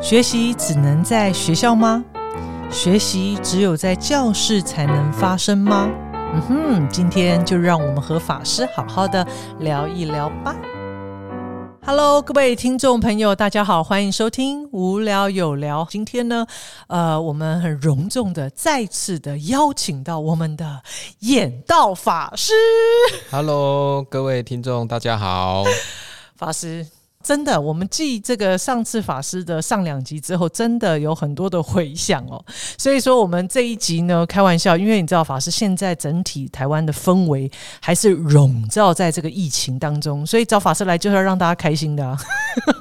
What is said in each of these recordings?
学习只能在学校吗？学习只有在教室才能发生吗？嗯哼，今天就让我们和法师好好的聊一聊吧。Hello，各位听众朋友，大家好，欢迎收听《无聊有聊》。今天呢，呃，我们很隆重的再次的邀请到我们的演道法师。Hello，各位听众，大家好。法师，真的，我们继这个上次法师的上两集之后，真的有很多的回响哦。所以说，我们这一集呢，开玩笑，因为你知道，法师现在整体台湾的氛围还是笼罩在这个疫情当中，所以找法师来就是要让大家开心的、啊。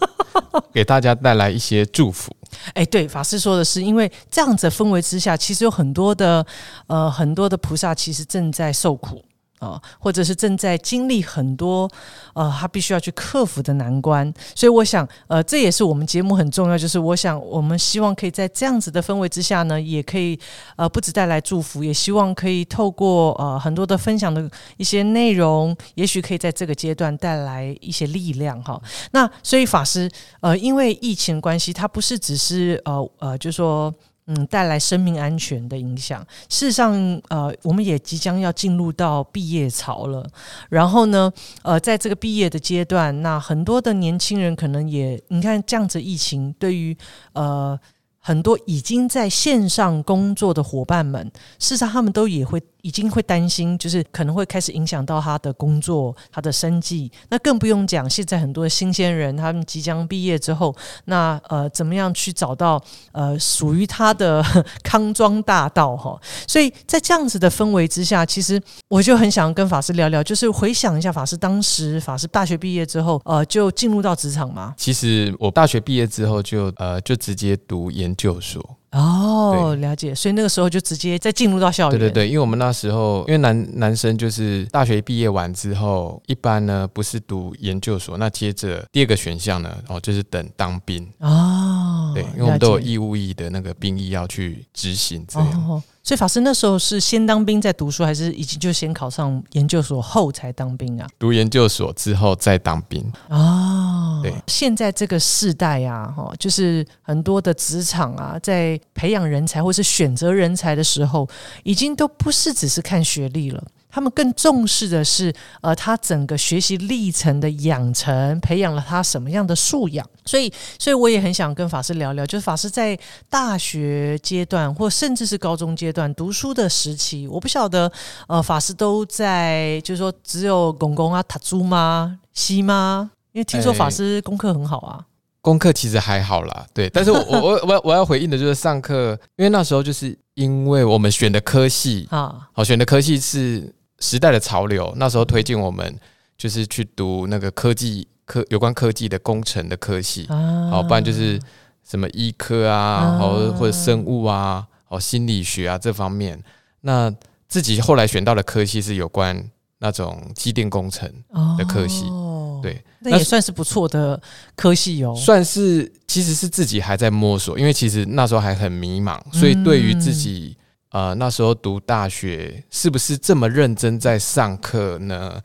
给大家带来一些祝福。哎，对，法师说的是，因为这样子的氛围之下，其实有很多的呃很多的菩萨其实正在受苦。啊，或者是正在经历很多呃，他必须要去克服的难关，所以我想，呃，这也是我们节目很重要，就是我想我们希望可以在这样子的氛围之下呢，也可以呃，不止带来祝福，也希望可以透过呃很多的分享的一些内容，也许可以在这个阶段带来一些力量哈。那所以法师呃，因为疫情关系，它不是只是呃呃，就说。嗯，带来生命安全的影响。事实上，呃，我们也即将要进入到毕业潮了。然后呢，呃，在这个毕业的阶段，那很多的年轻人可能也，你看这样子疫情对于呃很多已经在线上工作的伙伴们，事实上他们都也会已经会担心，就是可能会开始影响到他的工作、他的生计。那更不用讲，现在很多新鲜人，他们即将毕业之后，那呃，怎么样去找到呃属于他的康庄大道哈？所以在这样子的氛围之下，其实我就很想跟法师聊聊，就是回想一下法师当时法师大学毕业之后，呃，就进入到职场嘛。其实我大学毕业之后就呃就直接读研究所。哦，了解。所以那个时候就直接再进入到校园。对对对，因为我们那时候因为男男生就是大学毕业完之后，一般呢不是读研究所，那接着第二个选项呢，哦就是等当兵。哦，对，因为我们都有义务役的那个兵役要去执行，这样。哦，所以法师那时候是先当兵再读书，还是已经就先考上研究所后才当兵啊？读研究所之后再当兵。啊，对，现在这个世代啊，哈，就是很多的职场啊，在培养人才或是选择人才的时候，已经都不是只是看学历了。他们更重视的是，呃，他整个学习历程的养成，培养了他什么样的素养。所以，所以我也很想跟法师聊聊，就是法师在大学阶段，或甚至是高中阶段读书的时期，我不晓得，呃，法师都在，就是说只有公公啊、塔珠吗、西吗？因为听说法师功课很好啊。功课其实还好啦，对，但是我我我我我要回应的就是上课，因为那时候就是因为我们选的科系，啊，好选的科系是时代的潮流，那时候推荐我们就是去读那个科技科有关科技的工程的科系，啊。好，不然就是什么医科啊，啊。好或者生物啊，好心理学啊这方面。那自己后来选到的科系是有关那种机电工程，的科系。哦，对，那也算是不错的科系哦。算是其实是自己还在摸索，因为其实那时候还很迷茫，所以对于自己呃那时候读大学是不是这么认真在上课呢？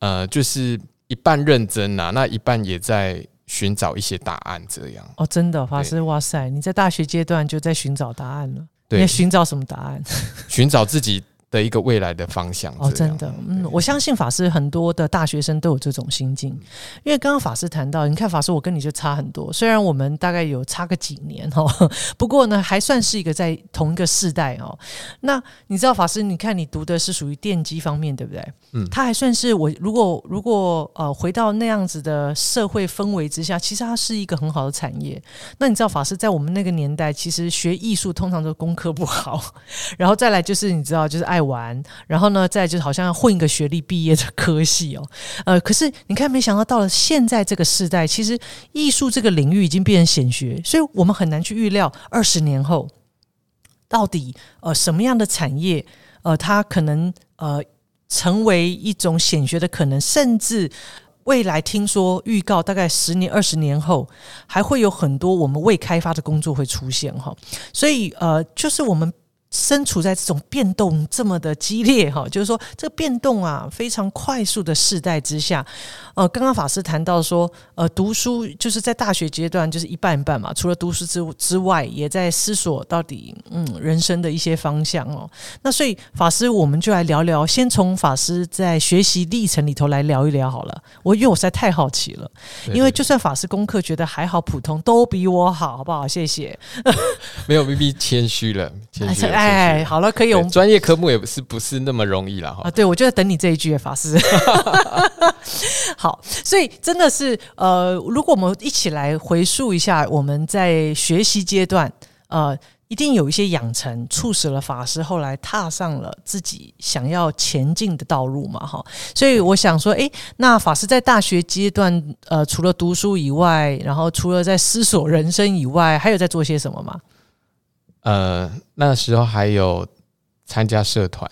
呃，就是一半认真啊，那一半也在寻找一些答案，这样。哦，真的，法师，哇塞！你在大学阶段就在寻找答案了。你对在，寻找什么答案？寻找自己的一个未来的方向。哦，真的，嗯，我相信法师很多的大学生都有这种心境，因为刚刚法师谈到，你看法师，我跟你就差很多，虽然我们大概有差个几年哦，不过呢，还算是一个在同一个世代哦。那你知道法师，你看你读的是属于电机方面，对不对？嗯他还算是我如果如果呃回到那样子的社会氛围之下，其实它是一个很好的产业。那你知道法师在我们那个年代，其实学艺术通常都功课不好，然后再来就是你知道就是爱玩，然后呢再就是好像要混一个学历毕业的科系哦。呃，可是你看，没想到到了现在这个时代，其实艺术这个领域已经变成显学，所以我们很难去预料二十年后到底呃什么样的产业呃它可能呃成为一种显学的可能，甚至未来听说预告，大概十年、二十年后，还会有很多我们未开发的工作会出现哈。所以呃，就是我们身处在这种变动这么的激烈哈，就是说这个变动啊非常快速的世代之下，呃，刚刚法师谈到说，呃，读书就是在大学阶段就是一半一半嘛，除了读书之之外，也在思索到底嗯人生的一些方向哦。那所以法师，我们就来聊聊，先从法师在学习历程里头来聊一聊好了。我因为我实在太好奇了，因为就算法师功课觉得还好普通，都比我好，好不好？谢谢。没有 B B 谦虚了，谦虚了。哎，好了，可以。我们专业科目也是不是那么容易了哈。啊，对，我就在等你这一句法师。好，所以真的是呃，如果我们一起来回溯一下，我们在学习阶段，呃，一定有一些养成，促使了法师后来踏上了自己想要前进的道路嘛，哈。所以我想说，哎，那法师在大学阶段，呃，除了读书以外，然后除了在思索人生以外，还有在做些什么吗？呃，那时候还有参加社团。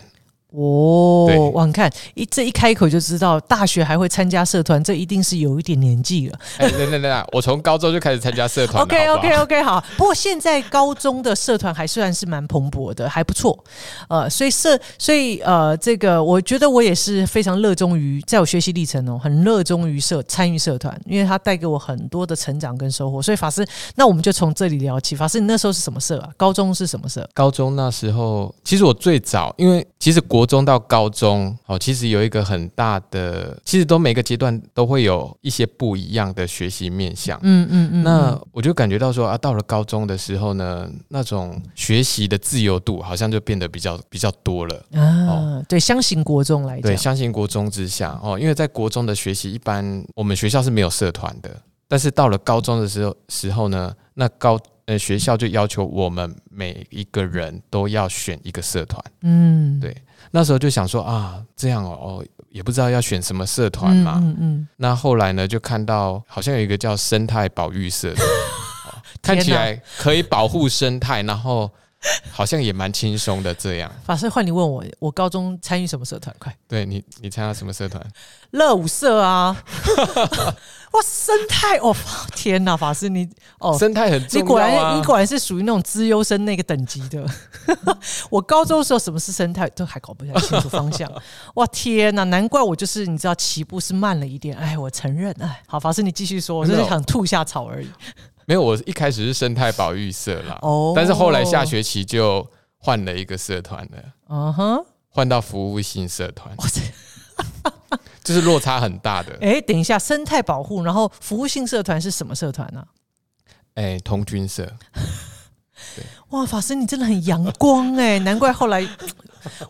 哦，哇！你看一这一开口就知道，大学还会参加社团，这一定是有一点年纪了。哎，等等等，我从高中就开始参加社团。OK OK OK，好。不过现在高中的社团还算是蛮蓬勃的，还不错。呃，所以社，所以呃，这个我觉得我也是非常热衷于，在我学习历程哦，很热衷于社参与社团，因为它带给我很多的成长跟收获。所以法师，那我们就从这里聊起。法师，你那时候是什么社啊？高中是什么社？高中那时候，其实我最早，因为其实国中到高中，哦，其实有一个很大的，其实都每个阶段都会有一些不一样的学习面向。嗯嗯嗯。那我就感觉到说啊，到了高中的时候呢，那种学习的自由度好像就变得比较比较多了。啊，对，相信国中来讲，对，相信国中之下哦，因为在国中的学习，一般我们学校是没有社团的，但是到了高中的时候时候呢，那高。呃，学校就要求我们每一个人都要选一个社团。嗯，对，那时候就想说啊，这样哦，也不知道要选什么社团嘛。嗯嗯。那后来呢，就看到好像有一个叫生态保育社的，看起来可以保护生态，然后好像也蛮轻松的。这样，法师换你问我，我高中参与什么社团？快，对你，你参加什么社团？乐舞社啊。哇，生态哦！天哪，法师你哦，生态很重要。你果然，你果然是属于那种资优生那个等级的。我高中的时候，什么是生态都还搞不太清楚方向。哇，天哪，难怪我就是你知道起步是慢了一点。哎，我承认。哎，好，法师你继续说，我就是想吐下草而已。没有，我一开始是生态保育社啦。哦，但是后来下学期就换了一个社团了。嗯哼，换到服务性社团。哇塞！就是落差很大的。哎，等一下，生态保护，然后服务性社团是什么社团呢？哎，童军社。哇，法师你真的很阳光哎，难怪后来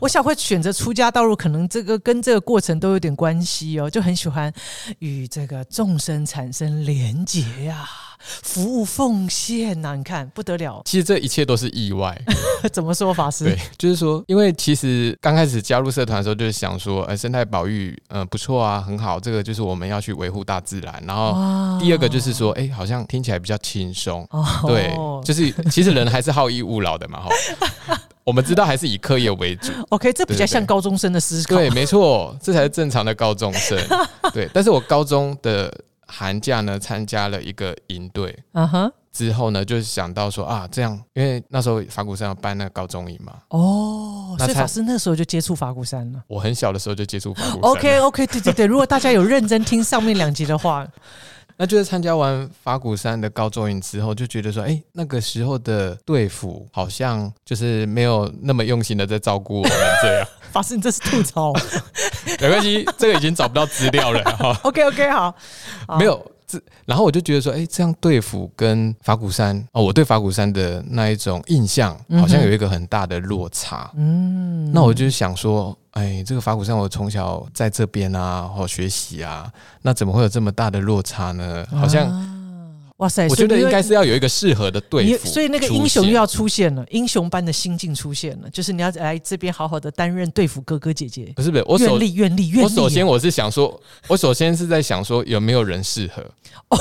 我想会选择出家道路，可能这个跟这个过程都有点关系哦，就很喜欢与这个众生产生连结呀。服务奉献呐，你看不得了。其实这一切都是意外。怎么说法师？对，就是说，因为其实刚开始加入社团的时候，就是想说，呃，生态保育，嗯，不错啊，很好。这个就是我们要去维护大自然。然后第二个就是说，哎，好像听起来比较轻松。对，就是其实人还是好逸恶劳的嘛。哈，我们知道还是以课业为主。OK，这比较像高中生的思考。对，没错，这才是正常的高中生。对，但是我高中的。寒假呢，参加了一个营队，嗯哼，之后呢，就想到说啊，这样，因为那时候法鼓山要办那个高中营嘛，哦，所以法师那时候就接触法鼓山了。我很小的时候就接触法鼓山。OK，OK，对对对，如果大家有认真听上面两集的话。那就是参加完法鼓山的高中营之后，就觉得说，哎，那个时候的队服好像就是没有那么用心的在照顾我们这样。法师，你这是吐槽？没关系，这个已经找不到资料了 哈。OK，OK，好，没有这，然后我就觉得说，哎，这样对付跟法鼓山哦，我对法鼓山的那一种印象好像有一个很大的落差。嗯，那我就想说。哎，这个法鼓山我从小在这边啊，或学习啊，那怎么会有这么大的落差呢？好像，哇塞！我觉得应该是要有一个适合的队服，所以那个英雄又要出现了，英雄般的心境出现了，就是你要来这边好好的担任对付哥哥姐姐。不是不是，我愿力愿力愿力。我首先我是想说，我首先是在想说有没有人适合。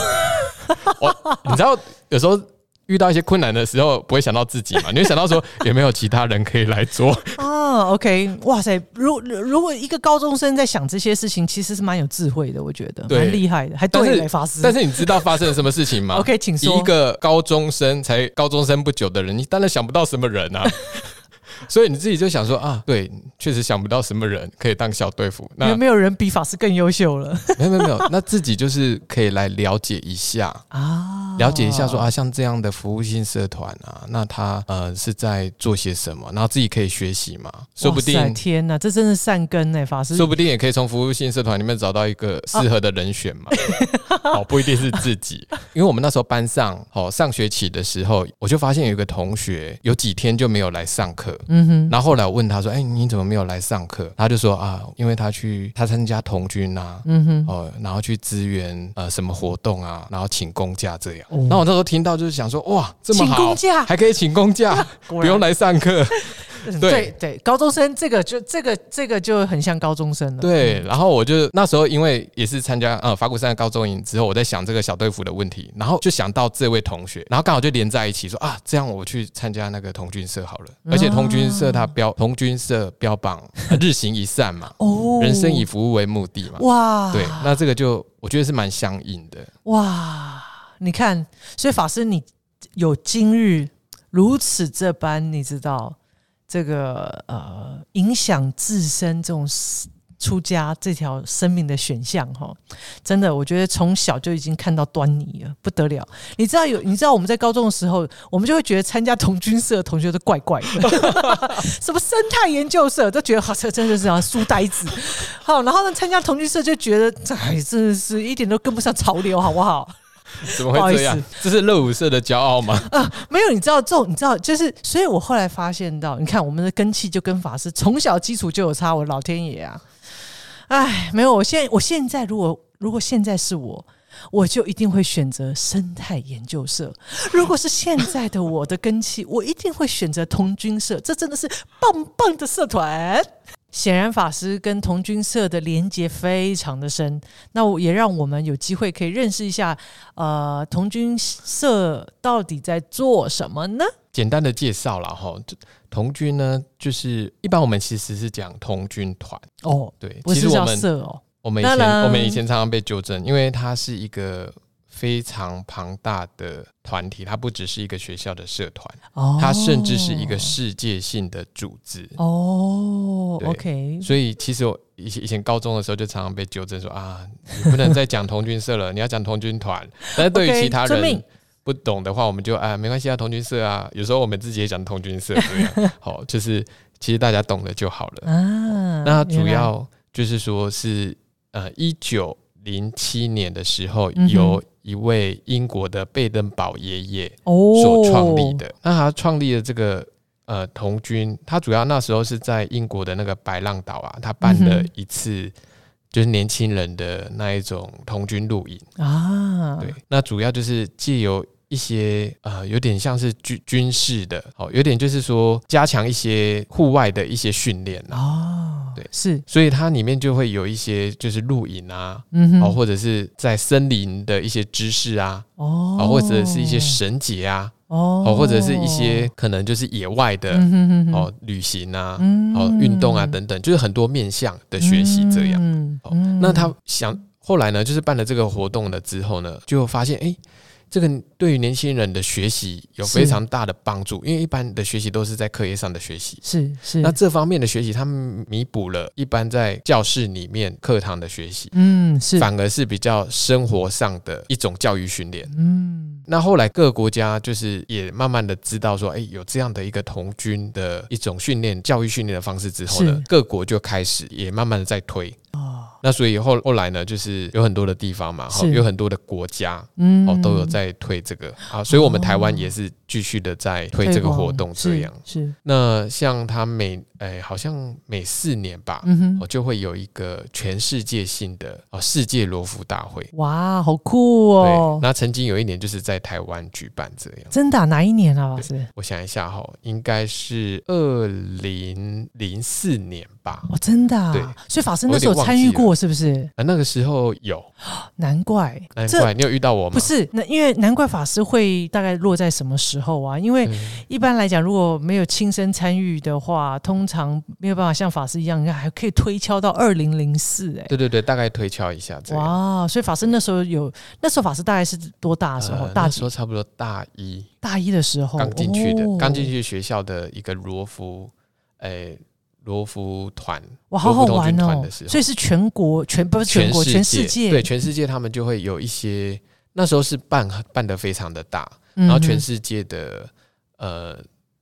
我你知道有时候。遇到一些困难的时候，不会想到自己嘛？你会想到说有没有其他人可以来做？哦，OK，哇塞！如如果一个高中生在想这些事情，其实是蛮有智慧的，我觉得蛮厉害的，还对来发誓。但是你知道发生了什么事情吗？OK，请说。一个高中生才高中生不久的人，你当然想不到什么人啊。所以你自己就想说啊，对，确实想不到什么人可以当小队服。那有没有人比法师更优秀了 没有没有没有，那自己就是可以来了解一下，啊？了解一下说啊，像这样的服务性社团啊，那他呃是在做些什么，然后自己可以学习嘛，说不定。天哪，这真是善根哎，法师说不定也可以从服务性社团里面找到一个适合的人选嘛，哦，不一定是自己，因为我们那时候班上，哦，上学期的时候，我就发现有一个同学有几天就没有来上课，嗯哼，然后后来我问他说：“哎、你怎么没有来上课？”他就说：“啊，因为他去他参加童军啊，嗯哼，哦，然后去支援呃什么活动啊，然后请公假这样。哦然后我那时候听到就是想说：哇，这么请好公，假还可以请公假，不用来上课。嗯对对对，高中生这个就这个这个就很像高中生了。对，然后我就那时候因为也是参加呃法鼓山的高中营之后，我在想这个小队服的问题，然后就想到这位同学，然后刚好就连在一起说啊，这样我去参加那个童军社好了。而且童军社它标童军社标榜呃日行一善嘛，哦人生以服务为目的嘛。哇对，那这个就我觉得是蛮相应的。哇，你看，所以法师你有今日如此这般，你知道这个呃影响自身这种出家这条生命的选项哈，真的，我觉得从小就已经看到端倪了，不得了。你知道有，你知道我们在高中的时候，我们就会觉得参加同军社的同学都怪怪的，什么生态研究社都觉得好，这真的是啊书呆子。好，然后呢，参加同军社就觉得，哎，真的是一点都跟不上潮流，好不好？怎么会这样？这是乐舞社的骄傲吗？啊 没有，你知道这种，你知道，就是，所以我后来发现到，你看我们的根气就跟法师从小基础就有差，我老天爷啊！哎，没有，我现在我现在如果如果现在是我，我就一定会选择生态研究社。如果是现在的我的根气，我一定会选择童军社。这真的是棒棒的社团。显然，法师跟童军社的连接非常的深，那我也让我们有机会可以认识一下，呃，童军社到底在做什么呢？简单的介绍了哈，就童军呢，就是一般我们其实是讲童军团，哦，对，不是叫社哦，我们以前我们以前常常被纠正，因为它是一个非常庞大的团体，它不只是一个学校的社团，哦，它甚至是一个世界性的组织。哦对，OK，所以其实我以前以前高中的时候就常常被纠正说啊，你不能再讲童军社了，你要讲童军团。但是对于其他人不懂的话，我们就啊没关系啊，同军社啊，有时候我们自己也讲同军社这样。好，就是其实大家懂了就好了。啊，那主要就是说是呃，一九零七年的时候，嗯由一位英国的贝登堡爷爷哦所创立的。那他创立的这个呃童军，他主要那时候是在英国的那个白浪岛啊，他办了一次就是年轻人的那一种童军露营。啊，对，那主要就是借由一些呃，有点像是军军事的，哦，有点就是说加强一些户外的一些训练啊。哦，对。是，所以它里面就会有一些就是露营啊，哦，嗯哼，或者是在森林的一些知识啊，哦。哦，或者是一些绳结啊，哦。哦，或者是一些可能就是野外的哦旅行啊，嗯。哦运动啊等等，就是很多面向的学习这样。哦嗯嗯那他想后来呢，就是办了这个活动了之后呢，就发现哎。诶这个对于年轻人的学习有非常大的帮助，因为一般的学习都是在课业上的学习，是是，那这方面的学习，他们弥补了一般在教室里面课堂的学习，嗯是，反而是比较生活上的一种教育训练。嗯那后来各个国家就是也慢慢的知道说，哎、有这样的一个童军的一种训练、教育训练的方式之后呢，各国就开始也慢慢的在推。哦。那所以后后来呢，就是有很多的地方嘛，哈有很多的国家嗯。哦都有在推这个。啊，所以我们台湾也是继续的在推这个活动这样。是是。那像他每哎、好像每四年吧，嗯哼哦，就会有一个全世界性的哦世界罗浮大会。哇好酷对哦，，那曾经有一年就是在台湾举办这样。真的啊哪一年啊老师？我想一下哈、应该是二零零四年吧。哦，真的、啊，对所以法师那时候参与过，是不是？啊，那个时候有，难怪，难怪你有遇到我吗？不是那，因为难怪法师会大概落在什么时候啊？因为嗯一般来讲，如果没有亲身参与的话，通常没有办法像法师一样，还可以推敲到二零零四，哎，对对对，大概推敲一下这样。哇！所以法师那时候有，那时候法师大概是多大的时候？大时候？差不多大一大一的时候，刚进去的，哦刚进去学校的一个罗浮诶罗浮团，哇，好好玩哦。所以是全国全不是全国全世界对全世界他们就会有一些，那时候是办办的非常的大，嗯然后全世界的呃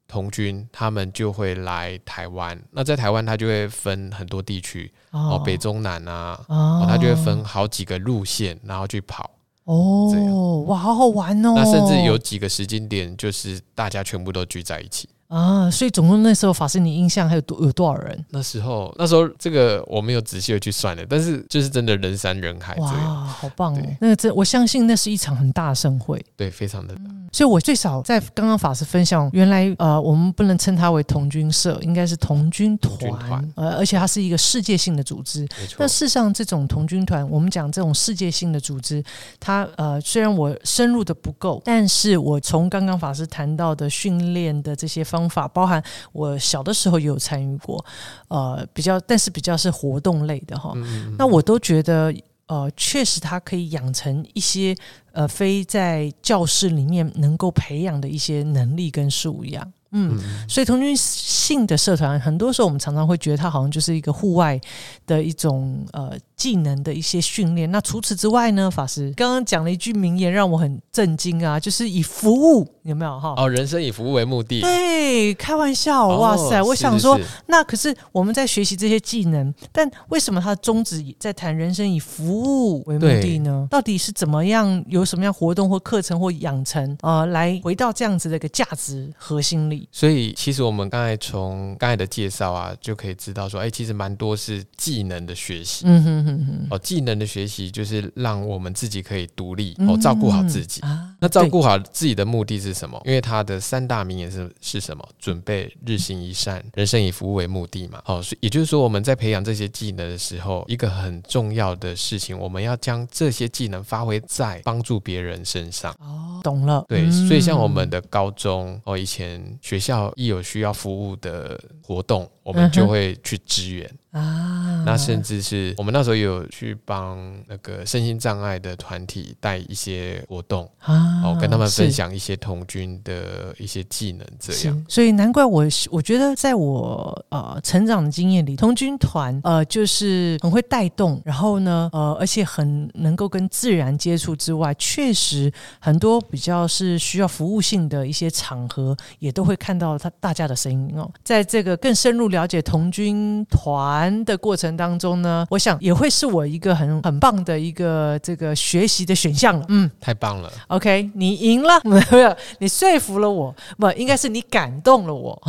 童军他们就会来台湾，那在台湾他就会分很多地区哦，北中南啊，哦。哦，它就会分好几个路线，然后去跑。这哦，样。哇，好好玩哦！那甚至有几个时间点，就是大家全部都聚在一起。啊，所以总共那时候法师，你印象还有多有多少人？那时候，那时候这个我没有仔细的去算的，但是就是真的人山人海这哇，好棒哦！那个真，我相信那是一场很大的盛会。对，非常的大。所以我最少在刚刚法师分享，原来呃，我们不能称它为童军社，应该是童军团，呃，而且它是一个世界性的组织。那，事实上，这种童军团，我们讲这种世界性的组织，它呃，虽然我深入的不够，但是我从刚刚法师谈到的训练的这些方法，包含我小的时候也有参与过，呃，比较，但是比较是活动类的哈。嗯嗯嗯那我都觉得，呃，确实他可以养成一些呃非在教室里面能够培养的一些能力跟素养。嗯，嗯所以同居性的社团，很多时候我们常常会觉得它好像就是一个户外的一种呃技能的一些训练。那除此之外呢，法师刚刚讲了一句名言，让我很震惊啊，就是以服务有没有哈？哦，人生以服务为目的。对，开玩笑，哦哇塞！我想说，是是那可是我们在学习这些技能，但为什么他的宗旨在谈人生以服务为目的呢？到底是怎么样？有什么样活动或课程或养成呃，来回到这样子的一个价值核心里？所以其实我们刚才从刚才的介绍啊，就可以知道说，哎，其实蛮多是技能的学习。嗯哼哼哼，哦，技能的学习就是让我们自己可以独立嗯哦，照顾好自己。啊。那照顾好自己的目的是什么？因为他的三大名言是是什么？准备日行一善，人生以服务为目的嘛。哦、所以也就是说，我们在培养这些技能的时候，一个很重要的事情，我们要将这些技能发挥在帮助别人身上。哦，懂了。对，嗯所以像我们的高中哦，以前学校一有需要服务的活动，我们就会去支援。啊，那甚至是我们那时候有去帮那个身心障碍的团体带一些活动，啊哦，跟他们分享一些童军的一些技能，这样。，所以难怪我我觉得在我呃成长的经验里，童军团呃就是很会带动，然后呢呃而且很能够跟自然接触之外，确实很多比较是需要服务性的一些场合，也都会看到他大家的声音哦。在这个更深入了解童军团的过程当中呢，我想也会是我一个很很棒的一个这个学习的选项了。嗯。太棒了，OK，你赢了，没有，你说服了我，不，应该是你感动了我。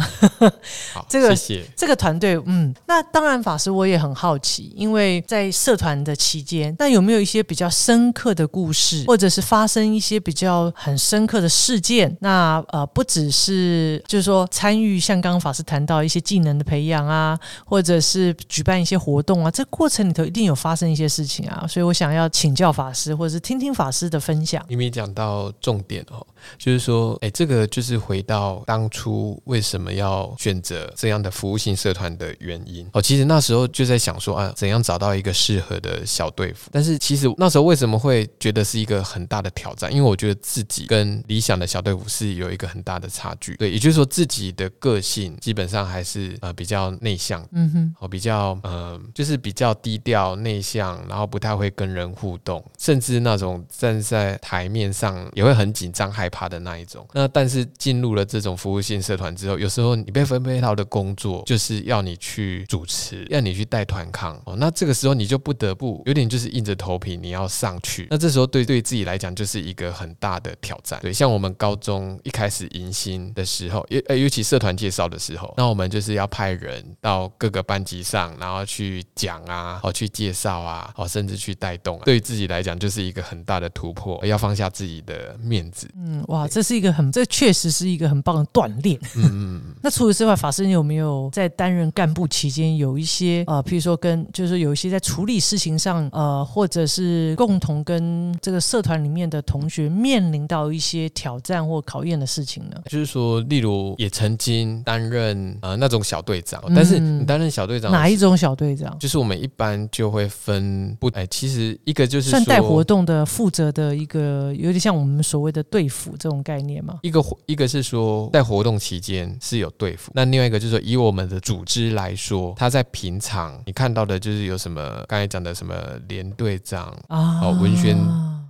好，这个谢谢。这个团队，嗯，那当然，法师我也很好奇，因为在社团的期间，那有没有一些比较深刻的故事，或者是发生一些比较很深刻的事件？那呃，不只是就是说参与像刚刚法师谈到一些技能的培养啊，或者是举办一些活动啊，这过程里头一定有发生一些事情啊，所以我想要请教法师，或者是听听法师的分享。你没讲到重点哦，就是说，哎，这个就是回到当初为什么要选择这样的服务性社团的原因哦。其实那时候就在想说啊，怎样找到一个适合的小队服。但是其实那时候为什么会觉得是一个很大的挑战？因为我觉得自己跟理想的小队服是有一个很大的差距。对，也就是说自己的个性基本上还是呃比较内向，嗯哼，哦，比较呃，就是比较低调内向，然后不太会跟人互动，甚至那种站在台面上也会很紧张害怕的那一种。那但是进入了这种服务性社团之后，有时候你被分配到的工作就是要你去主持，要你去带团康哦，那这个时候你就不得不有点就是硬着头皮你要上去。那这时候对对自己来讲就是一个很大的挑战。对，像我们高中一开始迎新的时候，尤呃尤其社团介绍的时候，那我们就是要派人到各个班级上，然后去讲啊，哦去介绍啊，哦甚至去带动、啊。对于自己来讲，就是一个很大的突破，要放下自己的面子。嗯，哇，这是一个很，这确实是一个很棒的锻炼。嗯嗯嗯。那除此之外，法师你有没有在担任干部期间有一些呃，譬如说跟就是有一些在处理事情上呃，或者是共同跟这个社团里面的同学面临到一些挑战或考验的事情呢？就是说，例如也曾经担任呃那种小队长，嗯但是你担任小队长哪一种小队长？就是我们一般就会分不哎，其实一个就是算带活动的负责的一个，有点像我们所谓的队服这种概念嘛？一个一个是说在活动期间是有队服，那另外一个就是说以我们的组织来说，他在平常你看到的就是有什么刚才讲的什么连队长啊，哦文宣。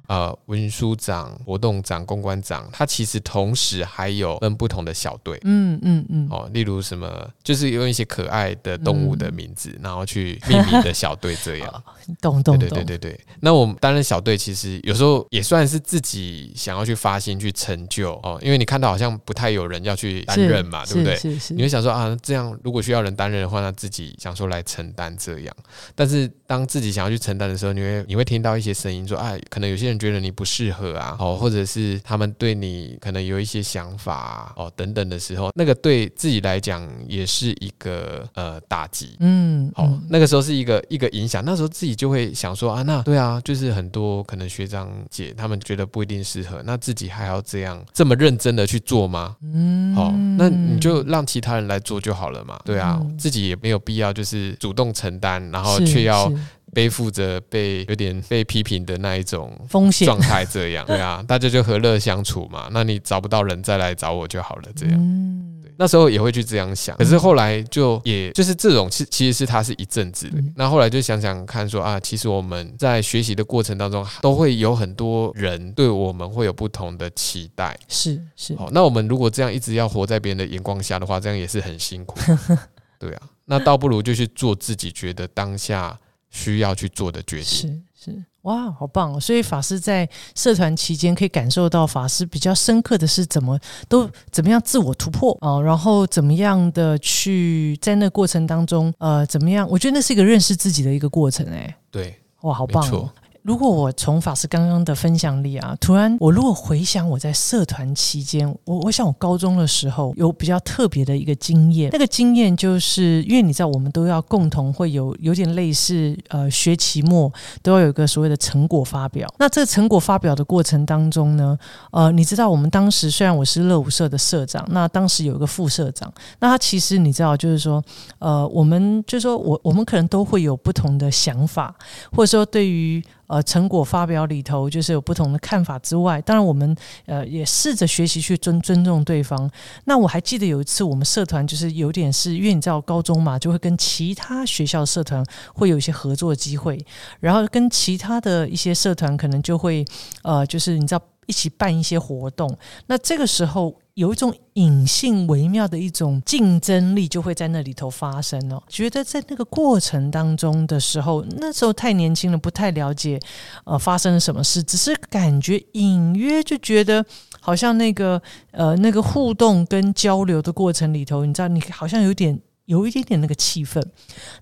呃，文书长、活动长、公关长，他其实同时还有分不同的小队。嗯嗯嗯。哦，例如什么，就是用一些可爱的动物的名字，然后去命名的小队这样。懂懂懂。对对对对。那我们担任小队，其实有时候也算是自己想要去发心去成就哦，因为你看到好像不太有人要去担任嘛，对不对？是是。你会想说啊，这样如果需要人担任的话，那自己想说来承担这样。但是当自己想要去承担的时候，你会你会听到一些声音说，哎，可能有些人。觉得你不适合啊，哦，或者是他们对你可能有一些想法哦，等等的时候，那个对自己来讲也是一个呃打击，嗯，好，那个时候是一个一个影响，那时候自己就会想说啊，那对啊，就是很多可能学长姐他们觉得不一定适合，那自己还要这样这么认真的去做吗？嗯，好，那你就让其他人来做就好了嘛，对啊，自己也没有必要就是主动承担，然后却要。背负着被有点被批评的那一种风险状态，这样 对啊，大家就和乐相处嘛。那你找不到人再来找我就好了，这样。嗯那时候也会去这样想，可是后来就也就是这种，其其实是他是一阵子。那后来就想想看，说啊，其实我们在学习的过程当中，都会有很多人对我们会有不同的期待。是是。好，那我们如果这样一直要活在别人的眼光下的话，这样也是很辛苦。对啊，那倒不如就去做自己觉得当下。需要去做的决定是是哇，好棒哦！所以法师在社团期间可以感受到法师比较深刻的是怎么都怎么样自我突破啊，然后怎么样的去在那过程当中呃怎么样？我觉得那是一个认识自己的一个过程哎。对，哇，好棒哦！如果我从法师刚刚的分享里啊，突然我如果回想我在社团期间，我我想我高中的时候有比较特别的一个经验，那个经验就是因为你知道我们都要共同会有有点类似呃学期末都要有一个所谓的成果发表。那这成果发表的过程当中呢，呃，你知道我们当时虽然我是乐舞社的社长，那当时有一个副社长，那他其实你知道就是说呃，我们就说我我们可能都会有不同的想法，或者说对于。呃，成果发表里头就是有不同的看法之外，当然我们呃也试着学习去尊尊重对方。那我还记得有一次我们社团就是有点是因为你知道高中嘛，就会跟其他学校社团会有一些合作机会，然后跟其他的一些社团可能就会呃就是你知道一起办一些活动。那这个时候。有一种隐性微妙的一种竞争力就会在那里头发生哦。觉得在那个过程当中的时候，那时候太年轻了，不太了解呃发生了什么事，只是感觉隐约就觉得好像那个呃那个互动跟交流的过程里头，你知道，你好像有点有一点点那个气氛。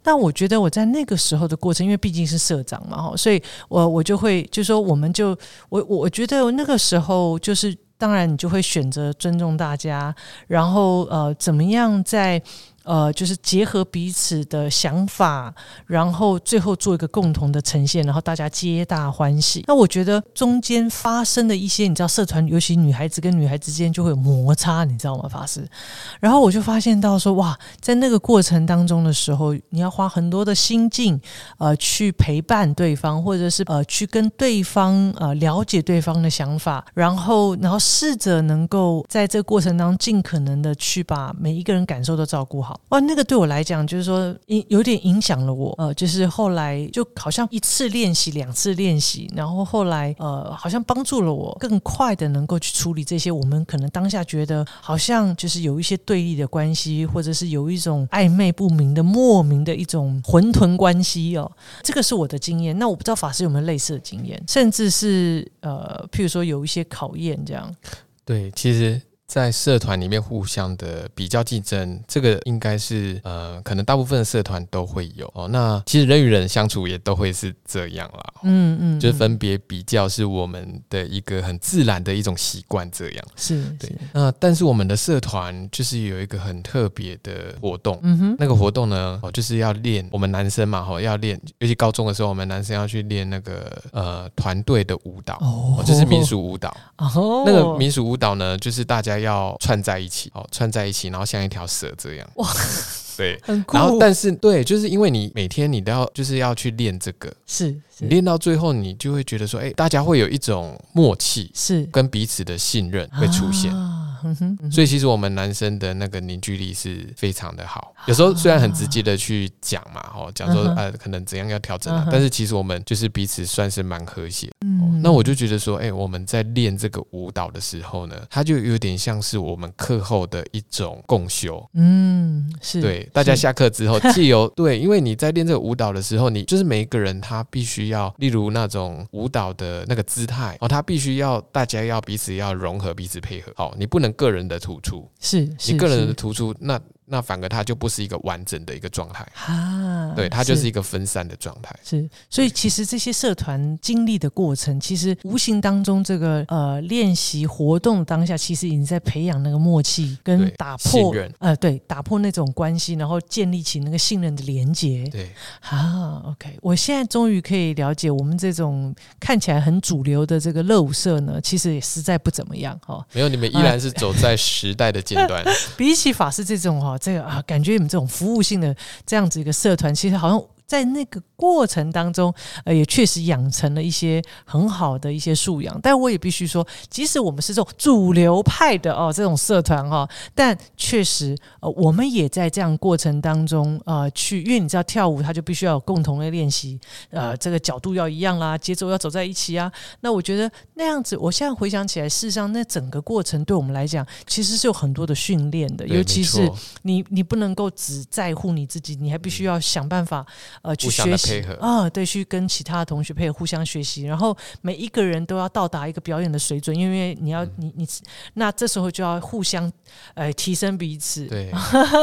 但我觉得我在那个时候的过程，因为毕竟是社长嘛哈，所以我我就会就说，我们就我我觉得那个时候就是。当然，你就会选择尊重大家，然后呃，怎么样在。呃，就是结合彼此的想法，然后最后做一个共同的呈现，然后大家皆大欢喜。那我觉得中间发生的一些，你知道，社团尤其女孩子跟女孩子之间就会有摩擦，你知道吗？法师。然后我就发现到说，哇，在那个过程当中的时候，你要花很多的心境，呃，去陪伴对方，或者是呃，去跟对方呃了解对方的想法，然后然后试着能够在这个过程当中尽可能的去把每一个人感受都照顾好。哇，那个对我来讲，就是说影有点影响了我。呃，就是后来就好像一次练习、两次练习，然后后来呃，好像帮助了我更快的能够去处理这些我们可能当下觉得好像就是有一些对立的关系，或者是有一种暧昧不明的莫名的一种混沌关系哦。这个是我的经验。那我不知道法师有没有类似的经验，甚至是呃，譬如说有一些考验这样。对，其实。在社团里面互相的比较竞争，这个应该是呃，可能大部分的社团都会有。哦。那其实人与人相处也都会是这样啦，嗯嗯，就是分别比较是我们的一个很自然的一种习惯，这样。是对。那但是我们的社团就是有一个很特别的活动，嗯哼，那个活动呢，哦，就是要练我们男生嘛，哈，要练，尤其高中的时候，我们男生要去练那个呃团队的舞蹈，哦，就是民俗舞蹈，哦，那个民俗舞蹈呢，就是大家。要串在一起，哦，串在一起，然后像一条蛇这样。哇，对，很酷然后但是对，就是因为你每天你都要就是要去练这个，是你练到最后，你就会觉得说，哎、大家会有一种默契是跟彼此的信任会出现。啊嗯哼。嗯哼所以其实我们男生的那个凝聚力是非常的好，有时候虽然很直接的去讲嘛，哦，讲说呃可能怎样要调整啊但是其实我们就是彼此算是蛮和谐。嗯。那我就觉得说，哎、我们在练这个舞蹈的时候呢，它就有点像是我们课后的一种共修。嗯是对，大家下课之后，借由 对，因为你在练这个舞蹈的时候，你就是每一个人他必须要，例如那种舞蹈的那个姿态哦，他必须要大家要彼此要融合，彼此配合。好，你不能个人的突出，是是你个人的突出，那那反而它就不是一个完整的一个状态，啊对，它就是一个分散的状态。是，所以其实这些社团经历的过程，其实无形当中这个呃练习活动当下，其实已经在培养那个默契，跟打破信任呃对打破那种关系，然后建立起那个信任的连接。对，啊，OK，我现在终于可以了解我们这种看起来很主流的这个乐舞社呢，其实也实在不怎么样哈、没有你们依然是走在时代的尖端。比起法师这种哈、这个啊，感觉你们这种服务性的这样子一个社团，其实好像在那个过程当中，呃，也确实养成了一些很好的一些素养。但我也必须说，即使我们是这种主流派的哦这种社团哈、但确实呃，我们也在这样过程当中呃去，因为你知道跳舞它就必须要有共同的练习，呃，这个角度要一样啦，节奏要走在一起啊。那我觉得那样子，我现在回想起来，事实上那整个过程对我们来讲，其实是有很多的训练的，尤其是你你不能够只在乎你自己，你还必须要想办法呃去学习啊，对，去跟其他的同学配合，互相学习，然后每一个人都要到达一个表演的水准，因为你嗯。要你你那这时候就要互相呃提升彼此，对，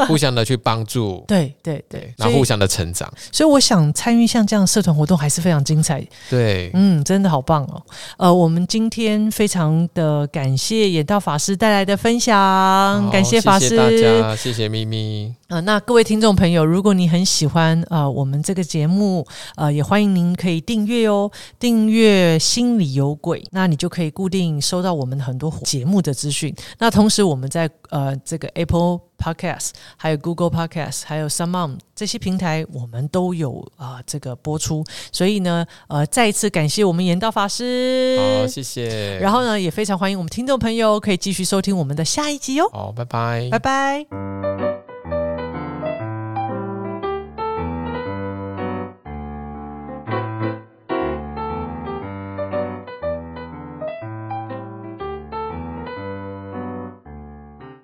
互相的去帮助，对对对对，，然后互相的成长，所以我想参与像这样的社团活动还是非常精彩，对，嗯，真的好棒哦！呃，我们今天非常的感谢演道法师带来的分享，感谢法师。谢谢大家，谢谢咪咪，呃，那各位听众朋友，如果你很喜欢呃我们这个节目，呃，也欢迎您可以订阅哦，订阅心里有鬼，那你就可以固定收到我们很多节目的资讯。那同时我们在呃这个 Apple Podcast、还有 Google Podcast、还有 s o m e o n 这些平台，我们都有啊、呃这个播出。所以呢，呃，再一次感谢我们严道法师。好，谢谢，然后呢，也非常欢迎我们听众朋友可以继续收听我们的下一集哦。好，拜拜，拜拜。